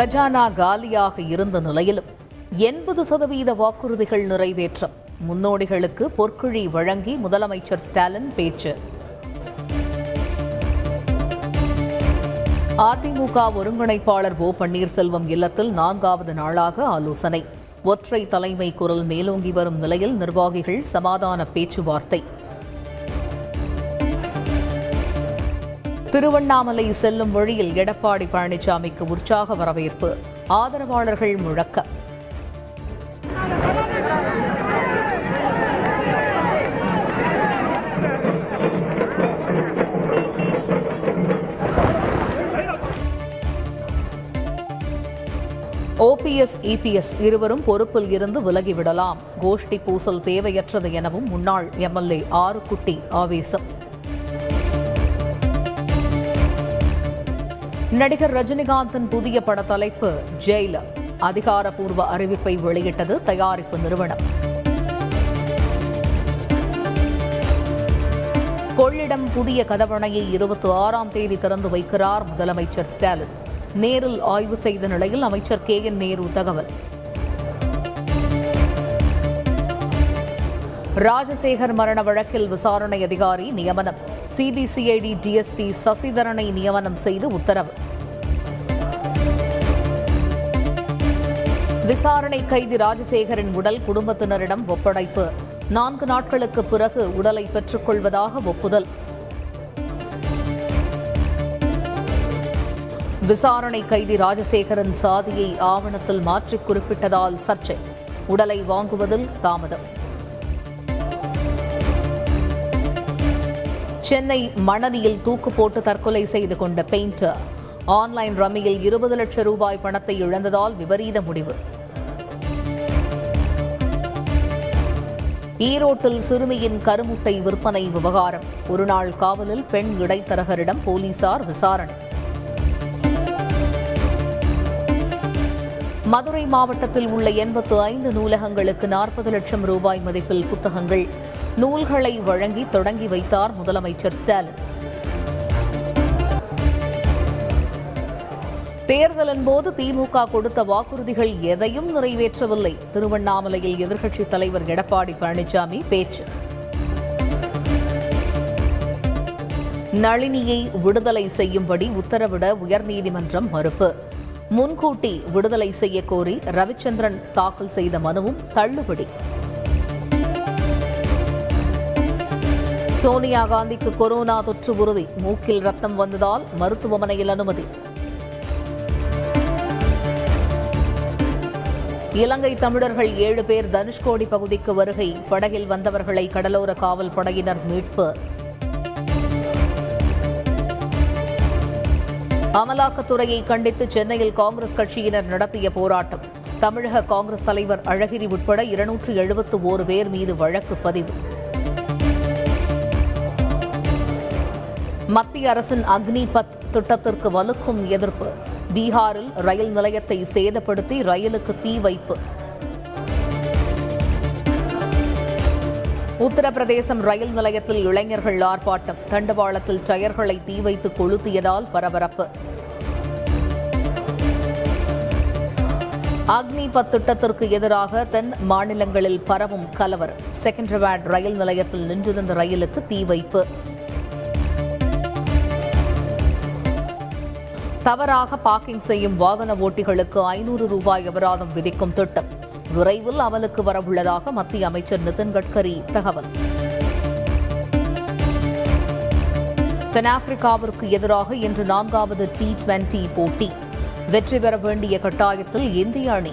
கஜானா காலியாக இருந்த நிலையிலும் எண்பது சதவீத வாக்குறுதிகள் நிறைவேற்றம். முன்னோடிகளுக்கு பொற்குழி வழங்கி முதலமைச்சர் ஸ்டாலின் பேச்சு. அதிமுக ஒருங்கிணைப்பாளர் ஓ பன்னீர்செல்வம் இல்லத்தில் நான்காவது நாளாக ஆலோசனை. ஒற்றை தலைமை குரல் மேலோங்கி வரும் நிலையில் நிர்வாகிகள் சமாதான பேச்சுவார்த்தை. திருவண்ணாமலை செல்லும் வழியில் எடப்பாடி பழனிசாமிக்கு உற்சாக வரவேற்பு. ஆதரவாளர்கள் முழக்க ஓபிஎஸ் இபிஎஸ் இருவரும் பொறுப்பில் இருந்து விலகிவிடலாம். கோஷ்டி பூசல் தேவையற்றது எனவும் முன்னாள் எம்எல்ஏ ஆறுக்குட்டி ஆவேசம். நடிகர் ரஜினிகாந்தின் புதிய பட தலைப்பு ஜெயிலர் அதிகாரப்பூர்வ அறிவிப்பை வெளியிட்டது தயாரிப்பு நிறுவனம். கொள்ளிடம் புதிய கதவணையை இருபத்தி ஆறாம் தேதி திறந்து வைக்கிறார் முதலமைச்சர் ஸ்டாலின். நேரில் ஆய்வு செய்த நிலையில் அமைச்சர் கே என் நேரு தகவல். ராஜசேகர் மரண வழக்கில் விசாரணை அதிகாரி நியமனம். சிபிசிஐடி டிஎஸ்பி சசிதரனை நியமனம் செய்து உத்தரவு. விசாரணை கைதி ராஜசேகரின் உடல் குடும்பத்தினரிடம் ஒப்படைப்பு. நான்கு நாட்களுக்கு பிறகு உடலை பெற்றுக்கொள்வதாக ஒப்புதல். விசாரணை கைதி ராஜசேகரன் சாதியை ஆவணத்தில் மாற்றி குறிப்பிட்டதால் சர்ச்சை. உடலை வாங்குவதில் தாமதம். சென்னை மணலியில் தூக்கு போட்டு தற்கொலை செய்து கொண்ட பெயிண்டர். ஆன்லைன் ரம்மியில் இருபது லட்சம் ரூபாய் பணத்தை இழந்ததால் விபரீத முடிவு. ஈரோட்டில் சிறுமியின் கருமுட்டை விற்பனை விவகாரம். ஒருநாள் காவலில் பெண் இடைத்தரகரிடம் போலீசார் விசாரணை. மதுரை மாவட்டத்தில் உள்ள எண்பத்து ஐந்து நூலகங்களுக்கு நாற்பது லட்சம் ரூபாய் மதிப்பில் புத்தகங்கள். நூல்களை வழங்கி தொடங்கி வைத்தார் முதலமைச்சர் ஸ்டாலின். தேர்தலின் போது திமுக கொடுத்த வாக்குறுதிகள் எதையும் நிறைவேற்றவில்லை. திருவண்ணாமலையில் எதிர்க்கட்சித் தலைவர் எடப்பாடி பழனிசாமி பேச்சு. நளினியை விடுதலை செய்யும்படி உத்தரவிட உயர்நீதிமன்றம் மறுப்பு. முன்கூட்டி விடுதலை செய்யக்கோரி கோரி ரவிச்சந்திரன் தாக்கல் செய்த மனுவும் தள்ளுபடி. சோனியா காந்திக்கு கொரோனா தொற்று உறுதி. மூக்கில் ரத்தம் வந்ததால் மருத்துவமனையில் அனுமதி. இலங்கை தமிழர்கள் ஏழு பேர் தனுஷ்கோடி பகுதிக்கு வருகை. படகில் வந்தவர்களை கடலோர காவல் படையினர் மீட்பு. அமலாக்கத்துறையை கண்டித்து சென்னையில் காங்கிரஸ் கட்சியினர் நடத்திய போராட்டம். தமிழக காங்கிரஸ் தலைவர் அழகிரி உட்பட இருநூற்று எழுபத்து ஓரு பேர் மீது வழக்கு பதிவு. மத்திய அரசின் அக்னிபத் திட்டத்திற்கு வலுக்கும் எதிர்ப்பு. பீகாரில் ரயில் நிலையத்தை சேதப்படுத்தி ரயிலுக்கு தீ வைப்பு. உத்தரப்பிரதேசம் ரயில் நிலையத்தில் இளைஞர்கள் ஆர்ப்பாட்டம். தண்டவாளத்தில் டயர்களை தீ வைத்து கொளுத்தியதால் பரபரப்பு. அக்னிபத் திட்டத்திற்கு எதிராக தென் மாநிலங்களில் பரவும் கலவரம். செகண்டராபாத் ரயில் நிலையத்தில் நின்றிருந்த ரயிலுக்கு தீ வைப்பு. தவறாக பார்க்கிங் செய்யும் வாகன ஓட்டிகளுக்கு ஐநூறு ரூபாய் அபராதம் விதிக்கும் திட்டம் விரைவில் அமலுக்கு வரவுள்ளதாக மத்திய அமைச்சர் நிதின் கட்கரி தகவல். தென்னாப்பிரிக்காவிற்கு எதிராக இன்று நான்காவது டி டுவெண்டி போட்டி. வெற்றி பெற வேண்டிய கட்டாயத்தில் இந்திய அணி